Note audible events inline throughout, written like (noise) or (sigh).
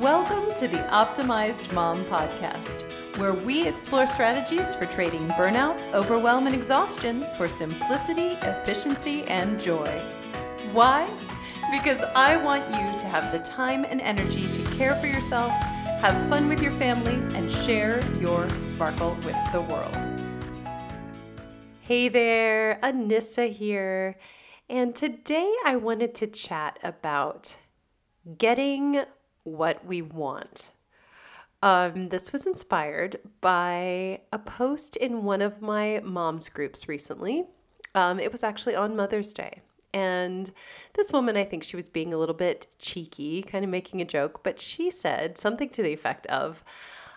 Welcome to the Optimized Mom Podcast, where we explore strategies for trading burnout, overwhelm, and exhaustion for simplicity, efficiency, and joy. Why? Because I want you to have the time and energy to care for yourself, have fun with your family, and share your sparkle with the world. Hey there, Anissa here. And today I wanted to chat about getting what we want. Um, this was inspired by a post in one of my mom's groups recently. Um, it was actually on Mother's Day. And this woman, I think she was being a little bit cheeky, kind of making a joke, but she said something to the effect of,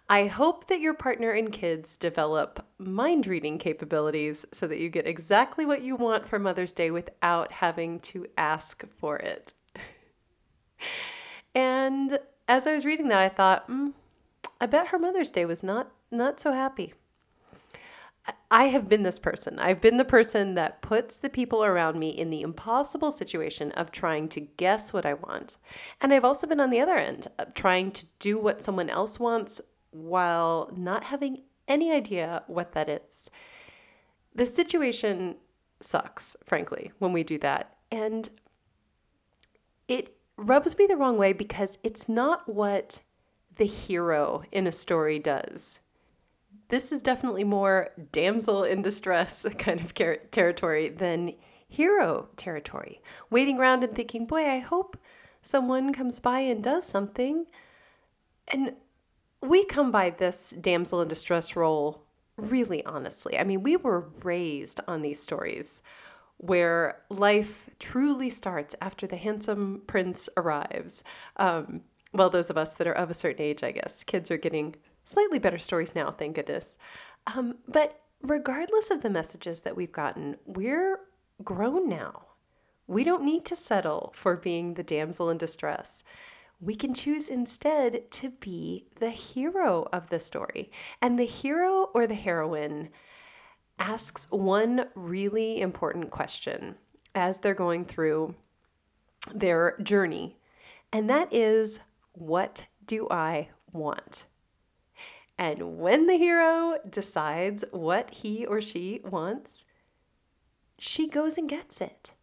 I hope that your partner and kids develop mind reading capabilities so that you get exactly what you want for Mother's Day without having to ask for it. (laughs) and as I was reading that, I thought, mm, I bet her Mother's Day was not not so happy. I have been this person. I've been the person that puts the people around me in the impossible situation of trying to guess what I want. And I've also been on the other end, of trying to do what someone else wants while not having any idea what that is. The situation sucks, frankly, when we do that. And it rubs me the wrong way because it's not what the hero in a story does. This is definitely more damsel in distress (laughs) kind of territory than hero territory. Waiting around and thinking, boy, I hope someone comes by and does something. And we come by this damsel in distress role really honestly. I mean, we were raised on these stories where life truly starts after the handsome prince arrives. Um, well, those of us that are of a certain age, I guess, kids are getting slightly better stories now, thank goodness. Um, but regardless of the messages that we've gotten, we're grown now. We don't need to settle for being the damsel in distress. We can choose instead to be the hero of the story. And the hero or the heroine asks one really important question as they're going through their journey, and that is what do I want? And when the hero decides what he or she wants, she goes and gets it.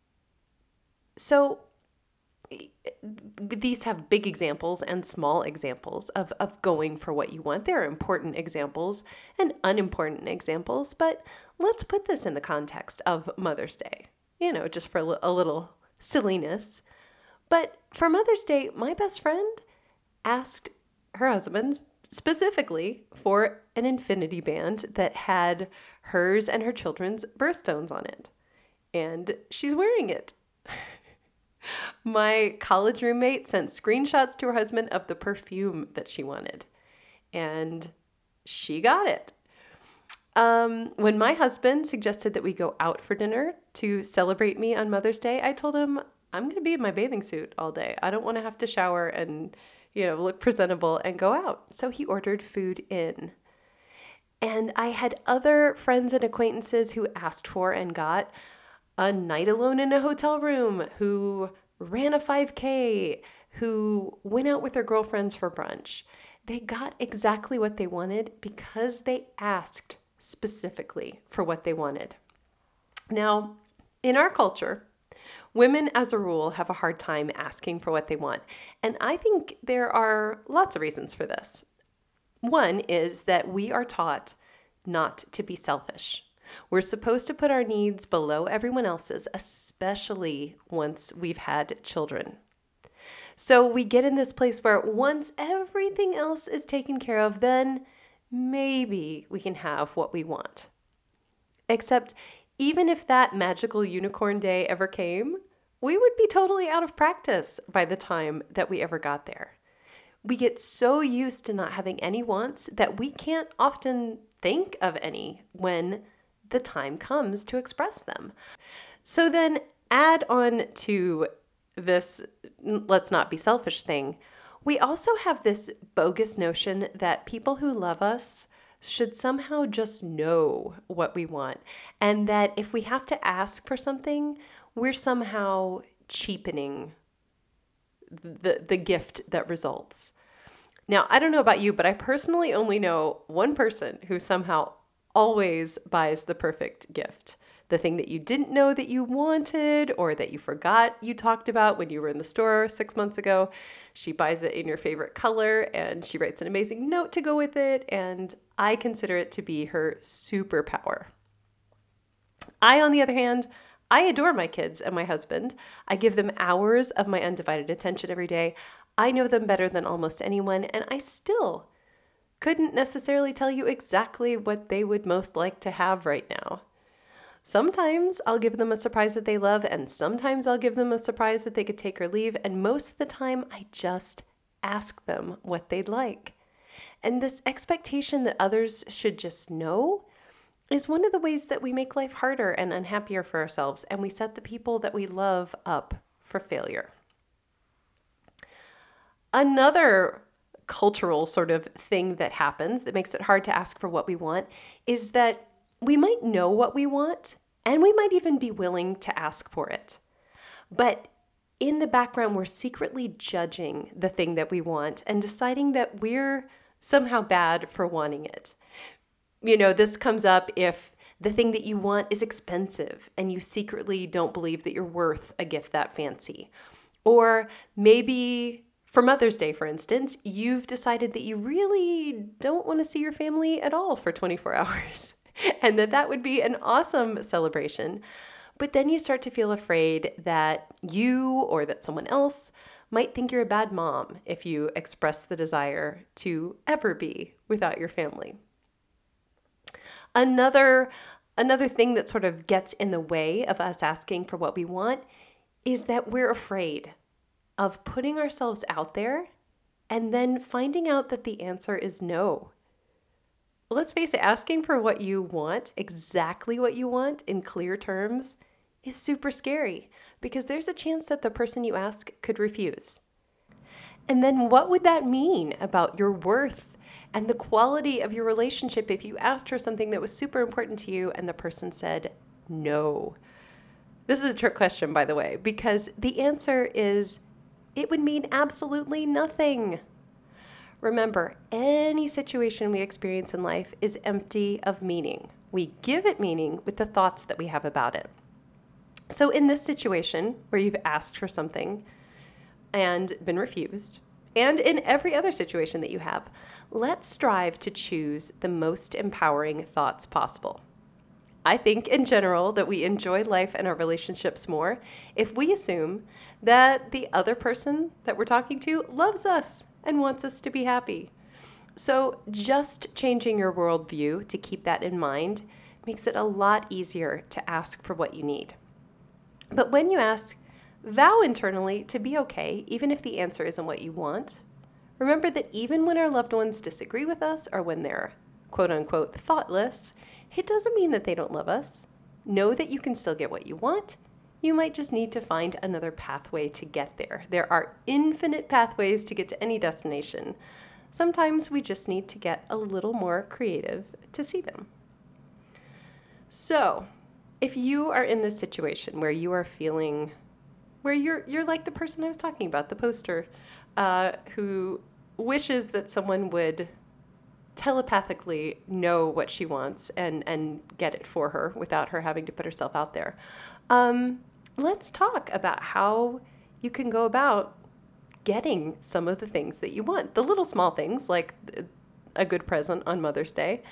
So these have big examples and small examples of, of going for what you want. There are important examples and unimportant examples, but let's put this in the context of Mother's Day, you know, just for a little silliness. But for Mother's Day, my best friend asked her husband specifically for an infinity band that had hers and her children's birthstones on it. And she's wearing it. (laughs) My college roommate sent screenshots to her husband of the perfume that she wanted, and she got it. Um, when my husband suggested that we go out for dinner to celebrate me on Mother's Day, I told him I'm going to be in my bathing suit all day. I don't want to have to shower and, you know, look presentable and go out. So he ordered food in. And I had other friends and acquaintances who asked for and got a night alone in a hotel room, who ran a 5K, who went out with their girlfriends for brunch. They got exactly what they wanted because they asked specifically for what they wanted. Now, in our culture, women as a rule have a hard time asking for what they want. And I think there are lots of reasons for this. One is that we are taught not to be selfish. We're supposed to put our needs below everyone else's, especially once we've had children. So we get in this place where once everything else is taken care of, then maybe we can have what we want. Except, even if that magical unicorn day ever came, we would be totally out of practice by the time that we ever got there. We get so used to not having any wants that we can't often think of any when the time comes to express them. So then add on to this let's not be selfish thing. We also have this bogus notion that people who love us should somehow just know what we want, and that if we have to ask for something, we're somehow cheapening the, the gift that results. Now, I don't know about you, but I personally only know one person who somehow always buys the perfect gift. The thing that you didn't know that you wanted or that you forgot you talked about when you were in the store six months ago. She buys it in your favorite color and she writes an amazing note to go with it. And I consider it to be her superpower. I, on the other hand, I adore my kids and my husband. I give them hours of my undivided attention every day. I know them better than almost anyone, and I still couldn't necessarily tell you exactly what they would most like to have right now. Sometimes I'll give them a surprise that they love, and sometimes I'll give them a surprise that they could take or leave, and most of the time I just ask them what they'd like. And this expectation that others should just know is one of the ways that we make life harder and unhappier for ourselves, and we set the people that we love up for failure. Another cultural sort of thing that happens that makes it hard to ask for what we want is that we might know what we want and we might even be willing to ask for it. But in the background, we're secretly judging the thing that we want and deciding that we're somehow bad for wanting it. You know, this comes up if the thing that you want is expensive and you secretly don't believe that you're worth a gift that fancy. Or maybe for Mother's Day, for instance, you've decided that you really don't want to see your family at all for 24 (laughs) hours and that that would be an awesome celebration. But then you start to feel afraid that you or that someone else might think you're a bad mom if you express the desire to ever be without your family. Another another thing that sort of gets in the way of us asking for what we want is that we're afraid of putting ourselves out there and then finding out that the answer is no. Let's face it, asking for what you want, exactly what you want in clear terms, is super scary because there's a chance that the person you ask could refuse. And then what would that mean about your worth and the quality of your relationship if you asked her something that was super important to you and the person said no. This is a trick question, by the way, because the answer is it would mean absolutely nothing. Remember, any situation we experience in life is empty of meaning. We give it meaning with the thoughts that we have about it. So, in this situation where you've asked for something and been refused, and in every other situation that you have, let's strive to choose the most empowering thoughts possible. I think in general that we enjoy life and our relationships more if we assume that the other person that we're talking to loves us and wants us to be happy. So, just changing your worldview to keep that in mind makes it a lot easier to ask for what you need. But when you ask, vow internally to be okay, even if the answer isn't what you want, Remember that even when our loved ones disagree with us or when they're quote unquote thoughtless, it doesn't mean that they don't love us. Know that you can still get what you want. You might just need to find another pathway to get there. There are infinite pathways to get to any destination. Sometimes we just need to get a little more creative to see them. So, if you are in this situation where you are feeling where you're you're like the person I was talking about, the poster, uh, who wishes that someone would telepathically know what she wants and and get it for her without her having to put herself out there. Um, let's talk about how you can go about getting some of the things that you want. The little small things like a good present on Mother's Day,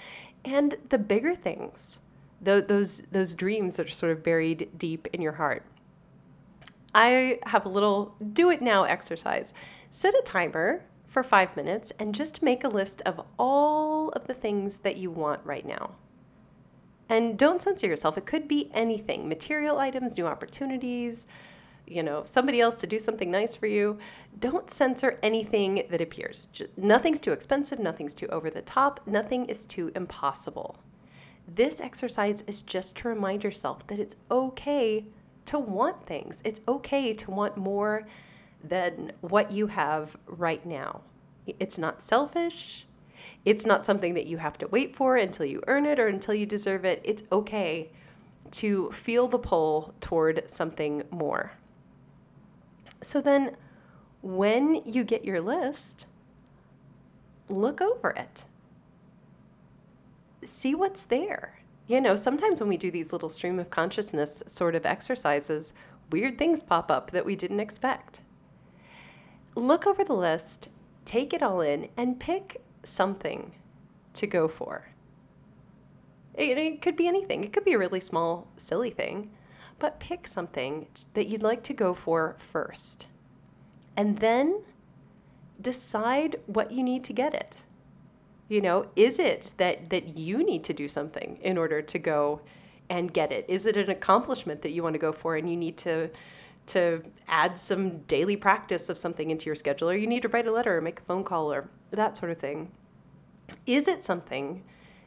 and the bigger things, those those dreams that are sort of buried deep in your heart. I have a little do it now exercise. Set a timer for five minutes and just make a list of all of the things that you want right now. And don't censor yourself. It could be anything material items, new opportunities, you know, somebody else to do something nice for you. Don't censor anything that appears. Nothing's too expensive, nothing's too over the top, nothing is too impossible. This exercise is just to remind yourself that it's okay to want things. It's okay to want more than what you have right now. It's not selfish. It's not something that you have to wait for until you earn it or until you deserve it. It's okay to feel the pull toward something more. So then, when you get your list, look over it. See what's there. You know, sometimes when we do these little stream of consciousness sort of exercises, weird things pop up that we didn't expect. Look over the list, take it all in, and pick something to go for. It, it, could be anything, it could be a really small, silly thing, but pick something that you'd like to go for first. And then decide what you need to get it. You know, is it that that you need to do something in order to go and get it? Is it an accomplishment that you want to go for and you need to to add some daily practice of something into your schedule or you need to write a letter or make a phone call or that sort of thing? Is it something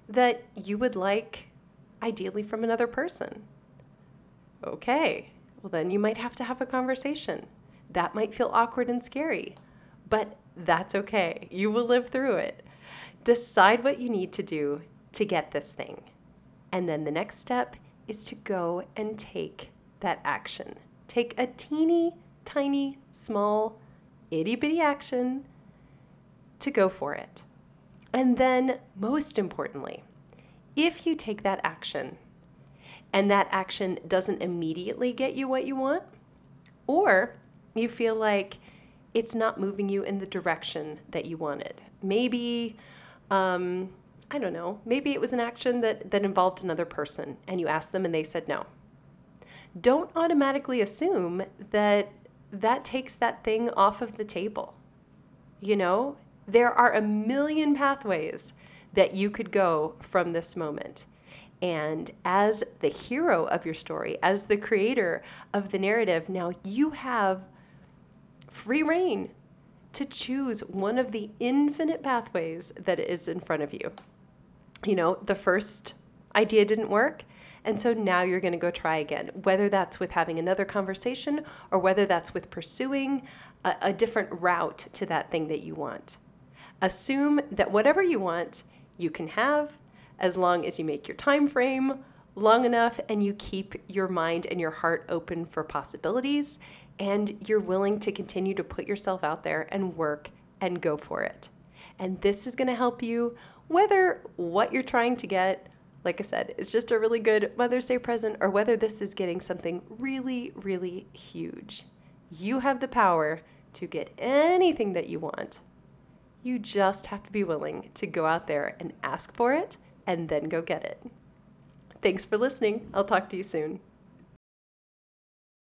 that you would like ideally from another person? Okay. Well, then you might have to have a conversation. That might feel awkward and scary, but that's okay. You will live through it. Decide what you need to do to get this thing. And then the next step is to go and take that action. Take a teeny, tiny, small, itty bitty action to go for it. And then, most importantly, if you take that action and that action doesn't immediately get you what you want, or you feel like it's not moving you in the direction that you wanted. Maybe, um, I don't know, maybe it was an action that, that involved another person and you asked them and they said no. Don't automatically assume that that takes that thing off of the table. You know, there are a million pathways that you could go from this moment. And as the hero of your story, as the creator of the narrative, now you have free reign to choose one of the infinite pathways that is in front of you. You know, the first idea didn't work. And so now you're going to go try again, whether that's with having another conversation or whether that's with pursuing a, a, different route to that thing that you want. Assume that whatever you want, you can have as long as you make your time frame long enough and you keep your mind and your heart open for possibilities and you're willing to continue to put yourself out there and work and go for it. And this is going to help you whether what you're trying to get, like I said, is just a really good Mother's Day present or whether this is getting something really, really huge. You have the power to get anything that you want. You just have to be willing to go out there and ask for it and then go get it. Thanks for listening. I'll talk to you soon.